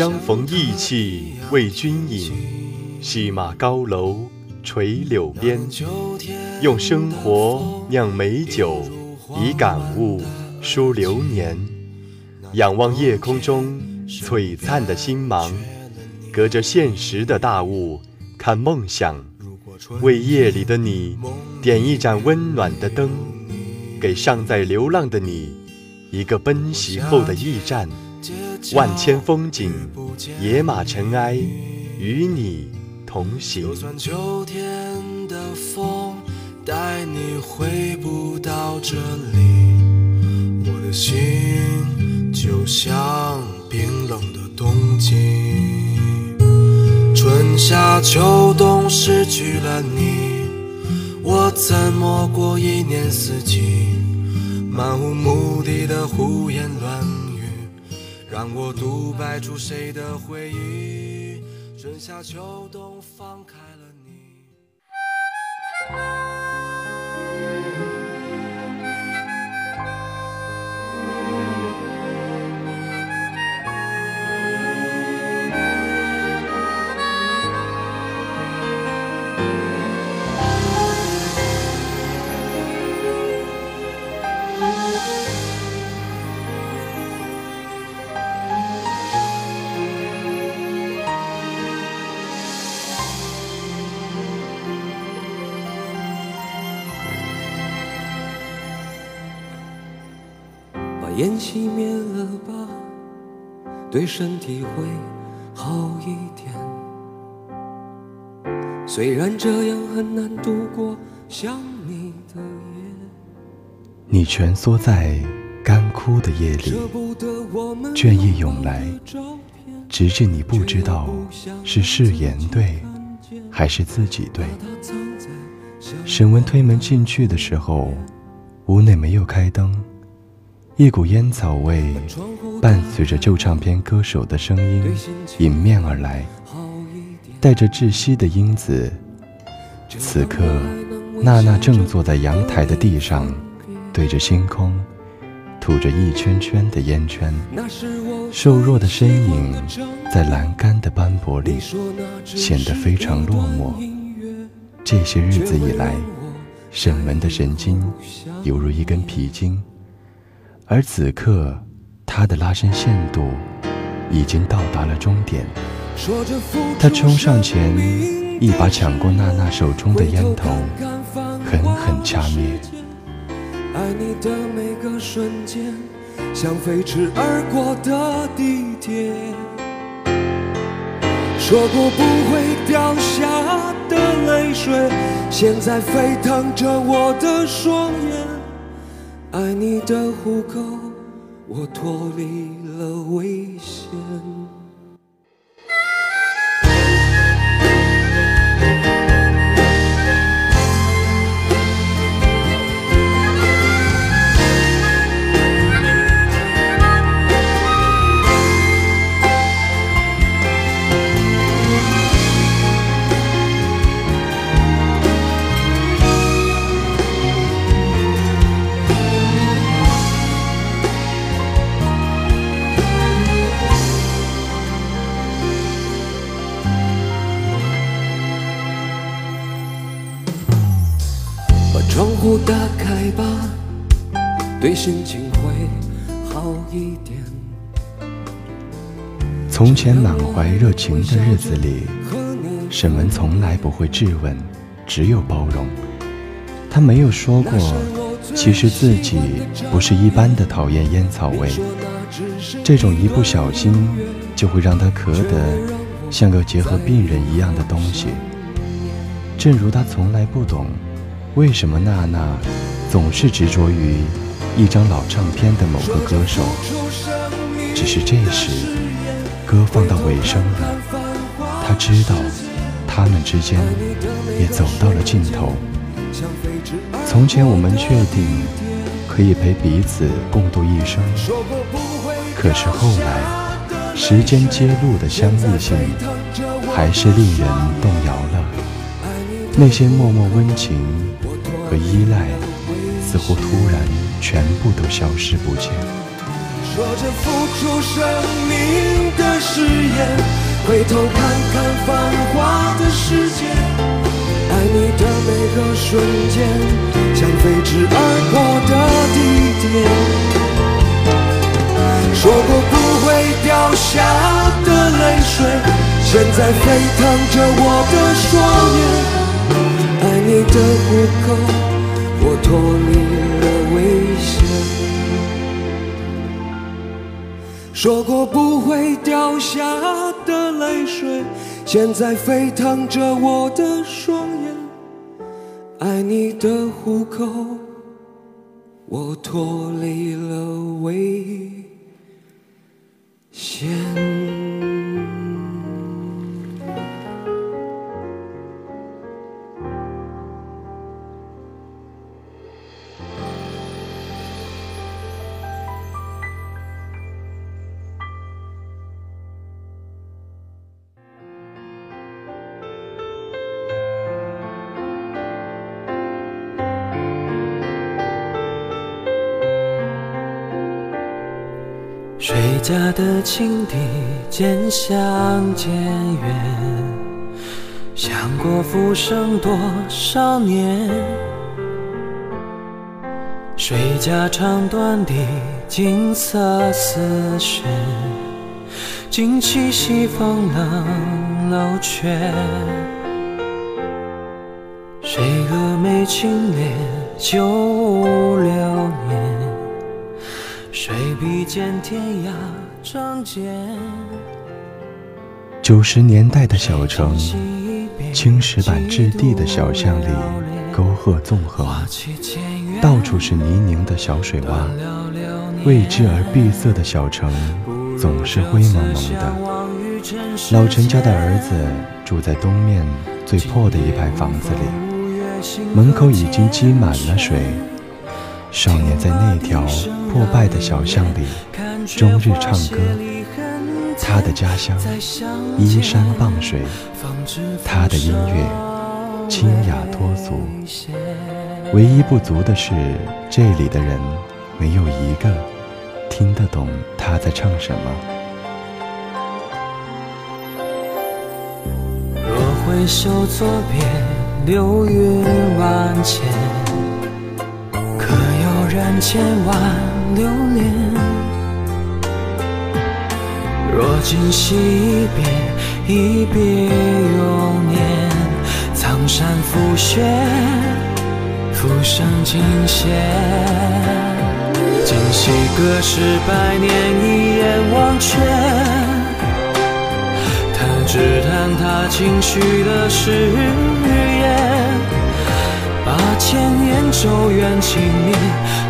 相逢意气为君饮，西马高楼垂柳边。用生活酿美酒，以感悟书流年。仰望夜空中璀璨的星芒，隔着现实的大雾看梦想。为夜里的你点一盏温暖的灯，给尚在流浪的你一个奔袭后的驿站。万千风景，野马尘埃，与你同行。就算秋天的风带你回不到这里，我的心就像冰冷的冬季。春夏秋冬失去了你，我怎么过一年四季？漫无目的的胡言乱语，让我独白出谁的回忆？春夏秋冬放开烟熄灭了吧，对身体会好一点。虽然这样很难度过想你的夜，你蜷缩在干枯的夜里，倦意涌来，直至你不知道是誓言对，还是自己对。沈文推门进去的时候，屋内没有开灯，一股烟草味伴随着旧唱片歌手的声音迎面而来，带着窒息的因子。此刻，娜娜正坐在阳台的地上，对着星空，吐着一圈圈的烟圈，瘦弱的身影在栏杆的斑驳里显得非常落寞。这些日子以来，沈文的神经犹如一根皮筋，而此刻他的拉伸限度已经到达了终点。说着他冲上前一把抢过娜娜手中的烟头，狠狠掐灭。爱你的每个瞬间，像飞驰而过的地铁。说过不会掉下的泪水，现在沸腾着我的双眼。爱你的虎口，我脱离了危险。心情会好一点。从前满怀热情的日子里，沈文从来不会质问，只有包容。他没有说过，其实自己不是一般的讨厌烟草味，这种一不小心就会让他咳得像个结核病人一样的东西。正如他从来不懂，为什么娜娜总是执着于一张老唱片的某个歌手。只是这时，歌放到尾声了，他知道，他们之间也走到了尽头。从前我们确定可以陪彼此共度一生，可是后来，时间揭露的相异性，还是令人动摇了。那些默默温情和依赖，似乎突然全部都消失不见。说着付出生命的誓言，回头看看繁华的世界，爱你的每个瞬间，像飞驰而过的地点。说过不会掉下的泪水，现在沸腾着我的双眼。爱你的虎口，我脱离了说过不会掉下的泪水，现在沸腾着我的双眼。爱你的虎口，我脱离了危险。家的青笛渐响渐远，响过浮生多少年？谁家唱断的金色丝弦，惊起西风冷楼阙。谁蛾眉轻敛九五六年？谁比肩天涯仗剑？九十年代的小城，青石板质地的小巷里，沟壑纵横，到处是泥泞的小水洼。未知而闭塞的小城，总是灰蒙蒙的。老陈家的儿子住在东面最破的一排房子里，门口已经积满了水。少年在那条破败的小巷里终日唱歌，他的家乡依山傍水，他的音乐清雅脱俗。唯一不足的是，这里的人没有一个听得懂他在唱什么。若回首作别，流云万千。染千万流年。若今昔一别，一别永年。苍山覆雪，浮生尽歇。今夕隔世百年，一眼忘却。他只叹他轻许的誓言。千年咒怨情灭，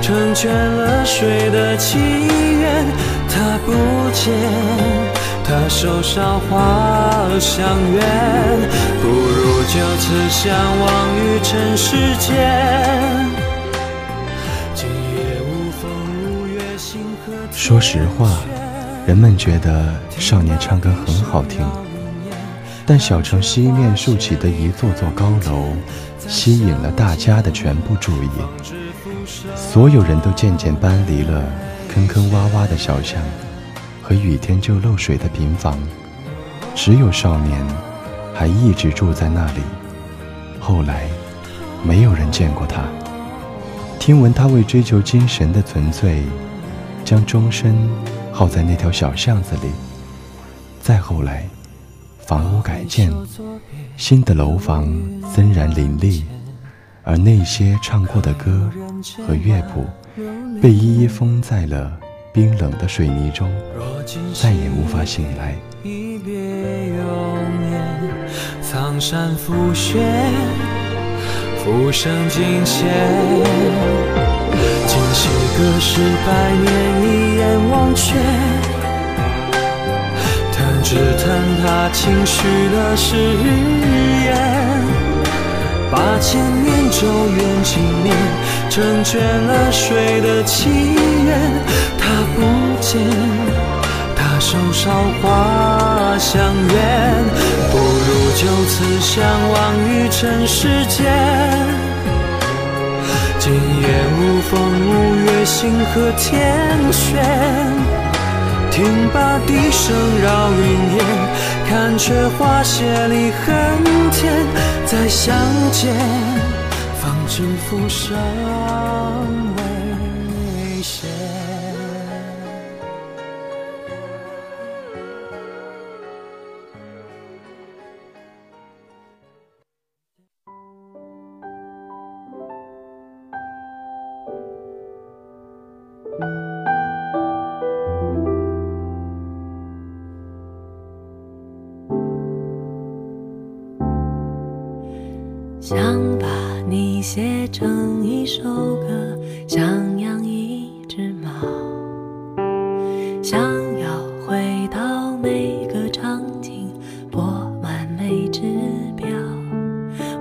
成全了谁的祈愿？他不见，他手上花香远，不如就此相忘于尘世间。今夜无风无月，星河说实话，人们觉得少年唱歌很好听，但小城西面竖起的一座座高楼。吸引了大家的全部注意，所有人都渐渐搬离了坑坑洼洼的小巷和雨天就漏水的平房，只有少年还一直住在那里。后来，没有人见过他。听闻他为追求精神的纯粹，将终身耗在那条小巷子里。再后来。房屋改建，新的楼房森然林立，而那些唱过的歌和乐谱，被一一封在了冰冷的水泥中，再也无法醒来。苍山覆雪，浮生尽歇，今夕隔世百年，一眼忘却。只叹他轻许的誓言，八千年咒怨经年，成全了谁的祈愿？他不见，他手梢花香远，不如就此相忘于尘世间。今夜无风无月，星河天悬。听罢笛声绕云烟，看却花谢离恨天。再相见，方知浮生。成一首歌，想养一只猫，想要回到每个场景，拨完每只表。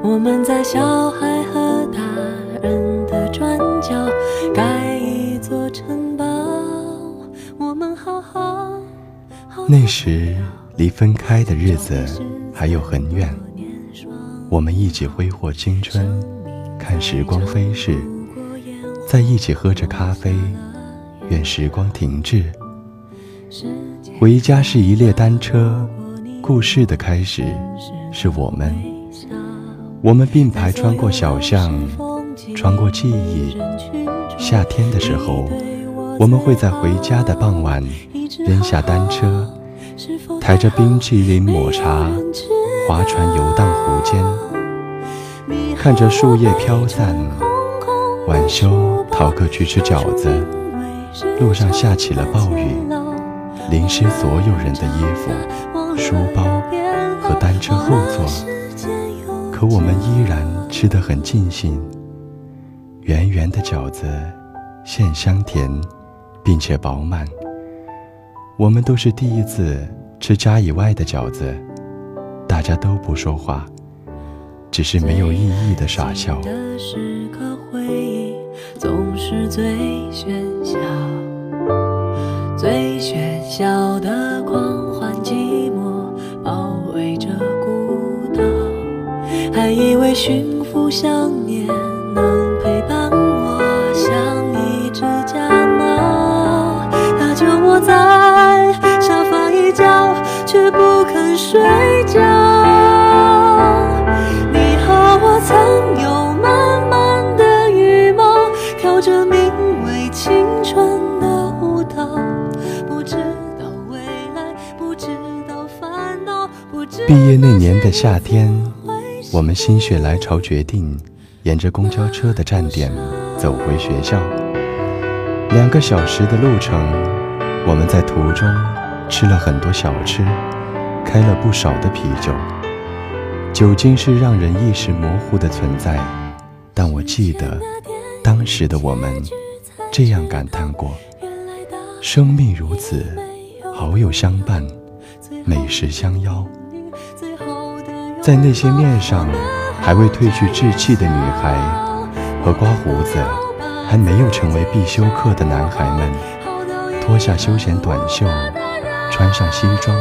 我们在小孩和大人的转角盖一座城堡，我们好好。那时离分开的日子还有很远。我们一起挥霍青春，看时光飞逝，在一起喝着咖啡，愿时光停滞。回家是一列单车，故事的开始是我们。我们并排穿过小巷，穿过记忆。夏天的时候，我们会在回家的傍晚扔下单车，抬着冰淇淋抹茶。划船游荡湖间，看着树叶飘散。晚休逃课去吃饺子，路上下起了暴雨，淋湿所有人的衣服、书包和单车后座。可我们依然吃得很尽兴。圆圆的饺子，馅香甜，并且饱满。我们都是第一次吃家以外的饺子。大家都不说话，只是没有意义的傻笑。的时刻回忆总是最喧嚣，最喧嚣的狂欢寂寞包围着孤岛，还以为驯服想念能陪伴我，像一只家猫，它就窝在沙发一角，却不肯睡年的夏天，我们心血来潮决定，沿着公交车的站点走回学校。两个小时的路程，我们在途中吃了很多小吃，开了不少的啤酒。酒精是让人意识模糊的存在，但我记得当时的我们这样感叹过：生命如此，好友相伴，美食相邀。在那些面上还未褪去稚气的女孩，和刮胡子还没有成为必修课的男孩们，脱下休闲短袖，穿上西装，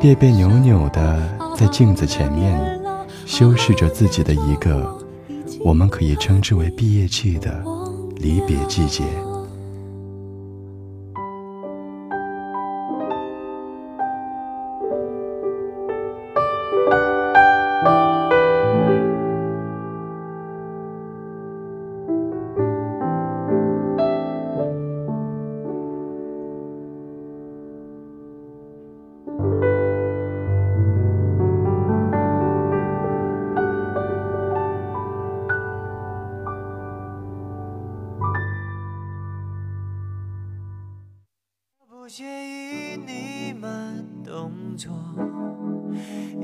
别别扭扭地在镜子前面修饰着自己的一个，我们可以称之为毕业季的离别季节。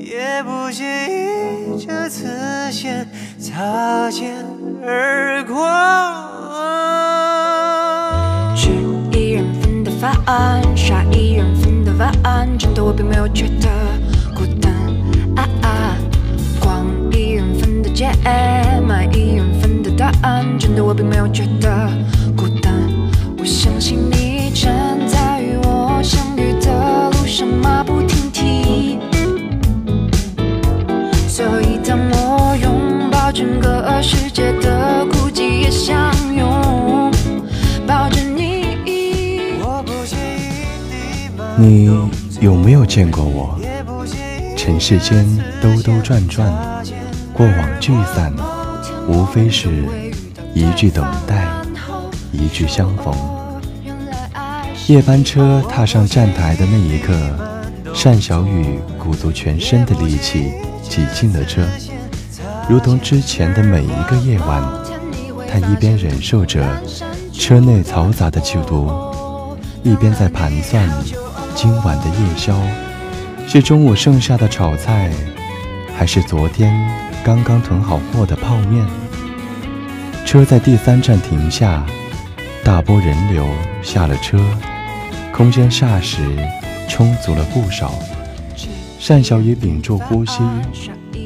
也不介意这次先擦肩而过。吃一人份的饭，刷一人份的碗，真的我并没有觉得孤单。啊啊，逛一人份的街，买一人份的答案，真的我并没有觉得世界的孤寂也相拥，抱着你。你有没有见过我？尘世间兜兜转转，过往聚散，无非是一句等待，一句相逢。夜班车踏上站台的那一刻，单小雨鼓足全身的力气挤进了车。如同之前的每一个夜晚，他一边忍受着车内嘈杂的气度，一边在盘算。今晚的夜宵是中午剩下的炒菜，还是昨天刚刚囤好货的泡面？车在第三站停下，大波人流下了车，空间霎时充足了不少。单小雨屏住呼吸，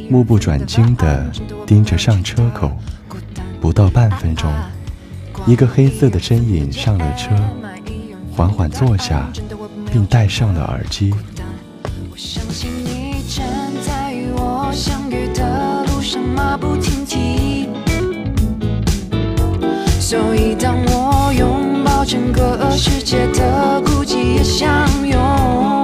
目不转睛地盯着上车口。不到半分钟，一个黑色的身影上了车，缓缓坐下。并戴上了耳机。我相信你正在与我相遇的路上马不停蹄，所以当我拥抱整个世界的孤寂，也想拥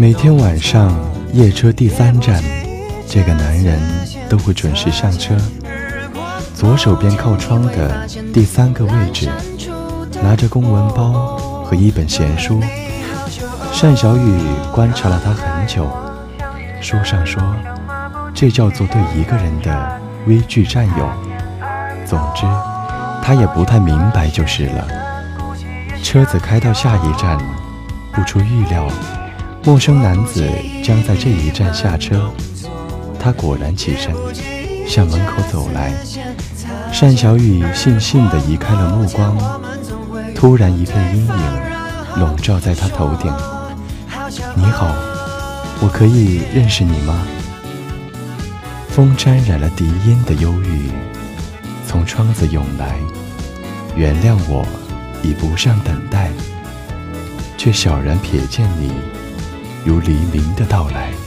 每天晚上夜车第三站，这个男人都会准时上车。左手边靠窗的第三个位置，拿着公文包和一本闲书。单小雨观察了他很久，书上说，这叫做对一个人的微距占有。总之。他也不太明白就是了。车子开到下一站，不出预料，陌生男子将在这一站下车。他果然起身，向门口走来。单小雨悻悻地移开了目光。突然，一片阴影笼罩在他头顶。你好，我可以认识你吗？风沾染了笛音的忧郁。从窗子涌来，原谅我，已不上等待，却悄然瞥见你，如黎明的到来。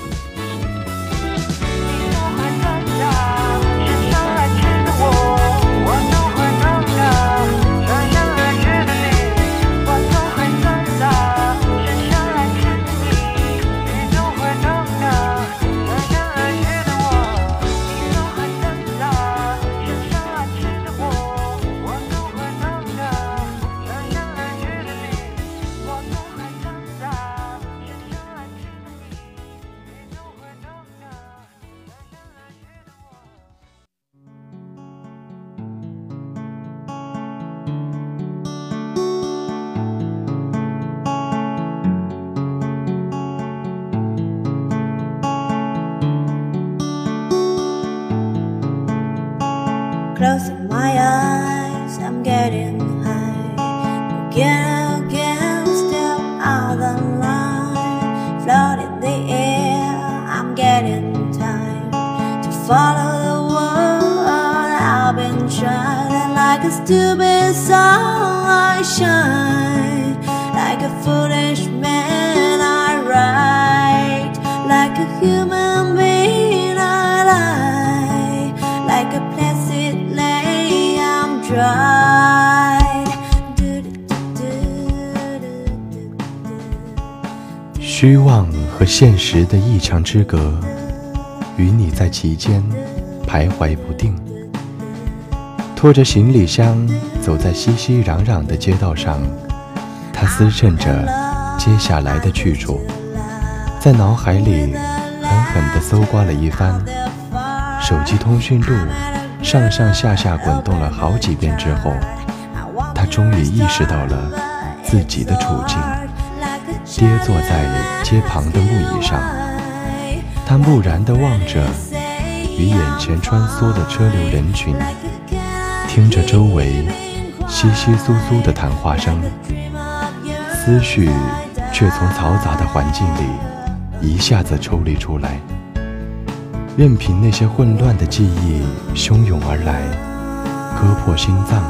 现实的一墙之隔，与你在其间徘徊不定。拖着行李箱走在熙熙攘攘的街道上，他思忖着接下来的去处，在脑海里狠狠地搜刮了一番。手机通讯录。上上下下滚动了好几遍之后，他终于意识到了自己的处境。跌坐在街旁的木椅上，他木然地望着与眼前穿梭的车流人群，听着周围稀稀疏疏的谈话声，思绪却从嘈杂的环境里一下子抽离出来。任凭那些混乱的记忆汹涌而来，割破心脏，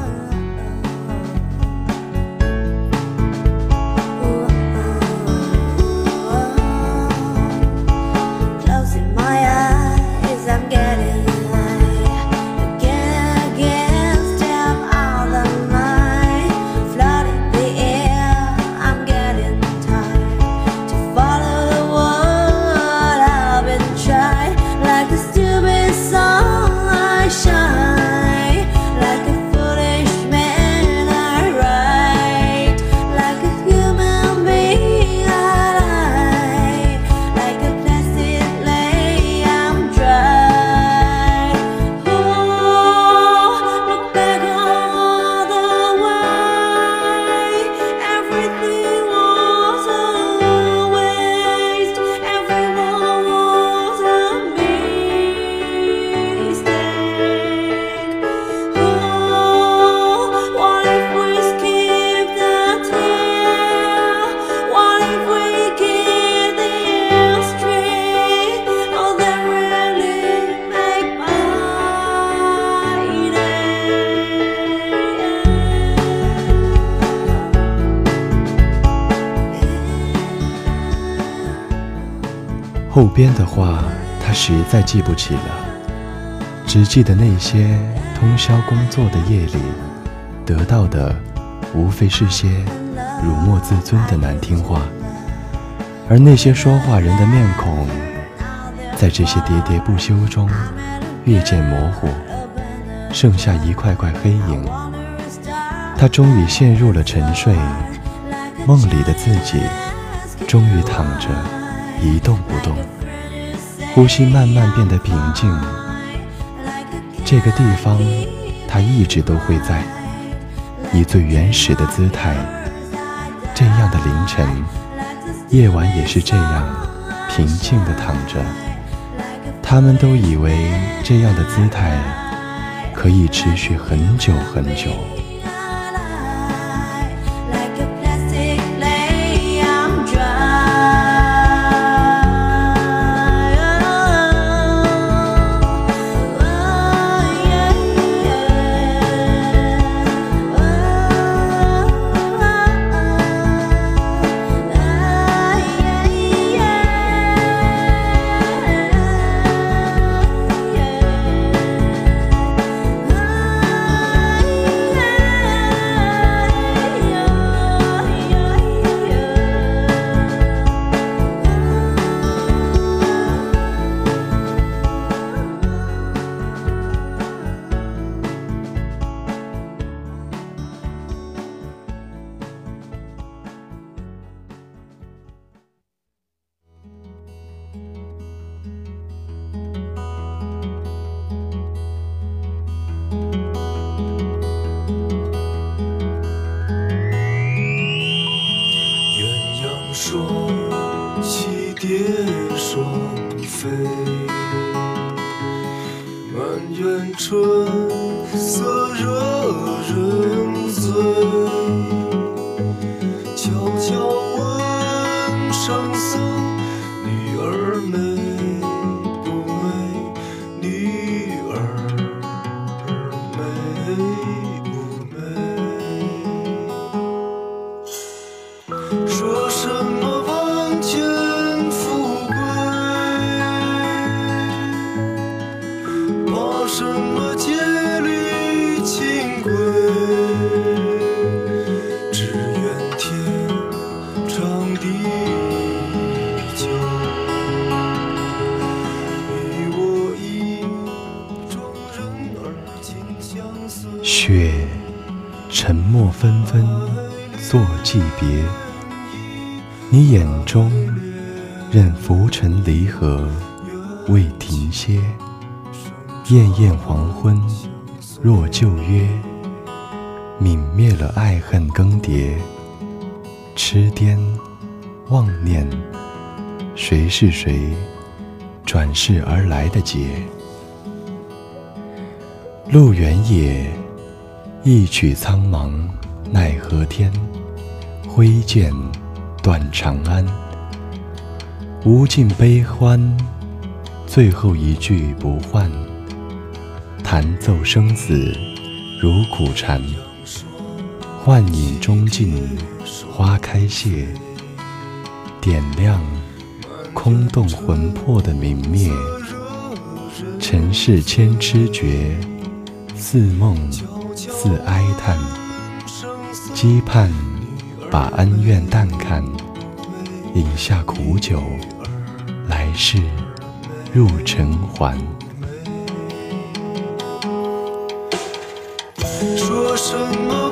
后边的话，他实在记不起了，只记得那些通宵工作的夜里得到的，无非是些辱没自尊的难听话，而那些说话人的面孔，在这些喋喋不休中越渐模糊，剩下一块块黑影。他终于陷入了沉睡，梦里的自己终于躺着。一动不动，呼吸慢慢变得平静。这个地方，它一直都会在，以最原始的姿态。这样的凌晨，夜晚也是这样平静地躺着。他们都以为这样的姿态可以持续很久很久。惜别。你眼中，任浮沉离合，未停歇。艳艳黄昏，若旧约，泯灭了爱恨更迭。痴癫，妄念，谁是谁？转世而来的劫。路远也。一曲苍茫奈何天，挥剑断长安。无尽悲欢，最后一句不换。弹奏生死如苦禅，幻影终尽花开谢，点亮空洞魂魄的明灭。尘世千痴绝，似梦。似哀叹，期盼把恩怨淡看，饮下苦酒，来世入尘寰。说什么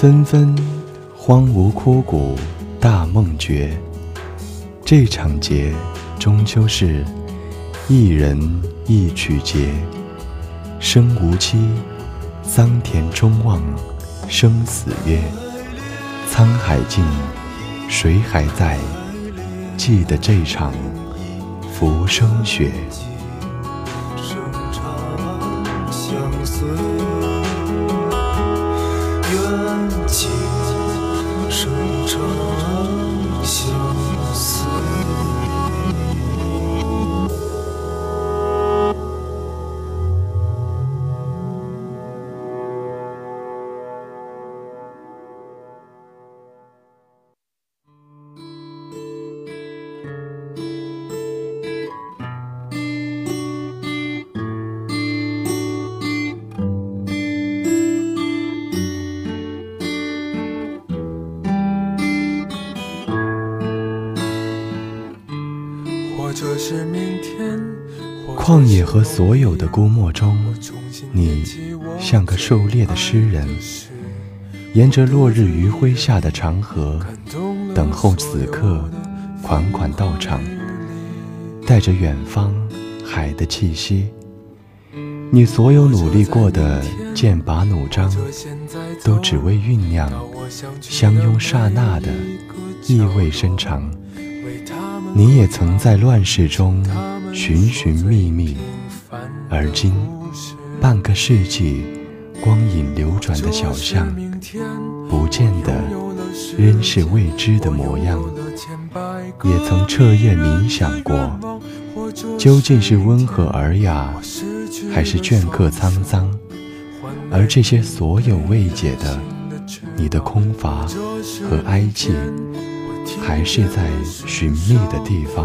纷纷，荒芜枯骨，大梦绝。这场劫终究是一人一曲结。生无期，桑田中望，生死约。沧海尽，谁还在记得这场浮生雪？旷野和所有的孤漠中，你像个狩猎的诗人，沿着落日余晖下的长河，等候此刻款款到场，带着远方海的气息。你所有努力过的剑拔弩张，都只为酝酿相拥刹那的意味深长。你也曾在乱世中寻寻觅觅，而今半个世纪光影流转的小巷，不见得仍是未知的模样。也曾彻夜冥想过，究竟是温和尔雅，还是镌刻沧桑？而这些所有未解的，你的空乏和哀戚。还是在寻觅的地方，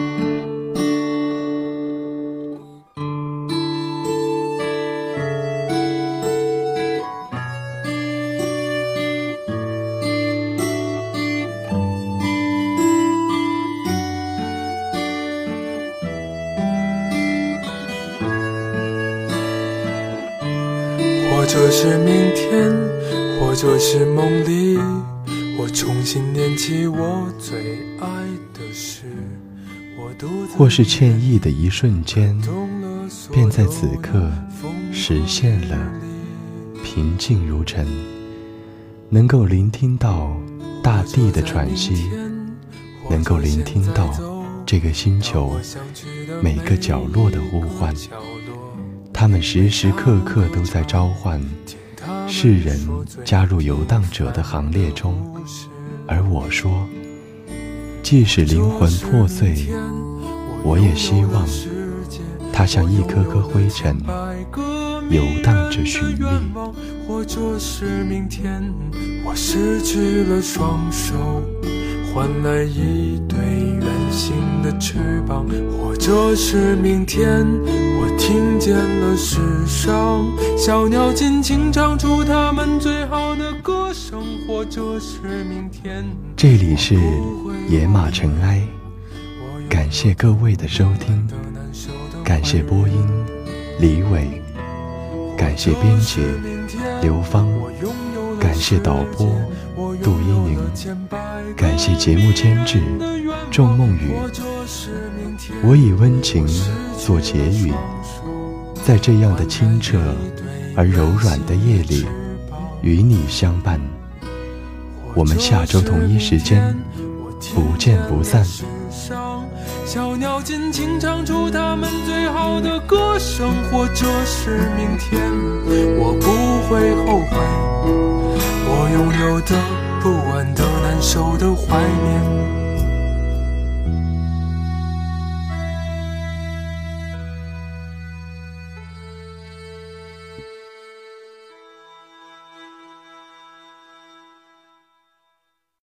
是梦里，我重新念起我最爱的诗。或是歉意的一瞬间，便在此刻实现了平静如尘，能够聆听到大地的喘息，能够聆听到这个星球每个角落的呼唤。他们时时刻刻都在召唤世人加入游荡者的行列中，而我说，即使灵魂破碎，我也希望它像一颗颗灰尘，游荡着寻觅。或者是明天，我失去了双手，换来一对圆形的翅膀；或者是明天。听见了世上小鸟尽情唱出它们最好的歌声，或者是明天。这里是野马尘埃，感谢各位的收听，感谢播音李伟，感谢编辑刘芳，感谢导播杜一宁，感谢节目监制仲梦雨。我以温情做结语。在这样的清澈而柔软的夜里，与你相伴。我们下周同一时间不见不散。小鸟尽情唱出它们最好的歌声，或者是明天，我不会后悔，我拥有的不安的难受的怀念。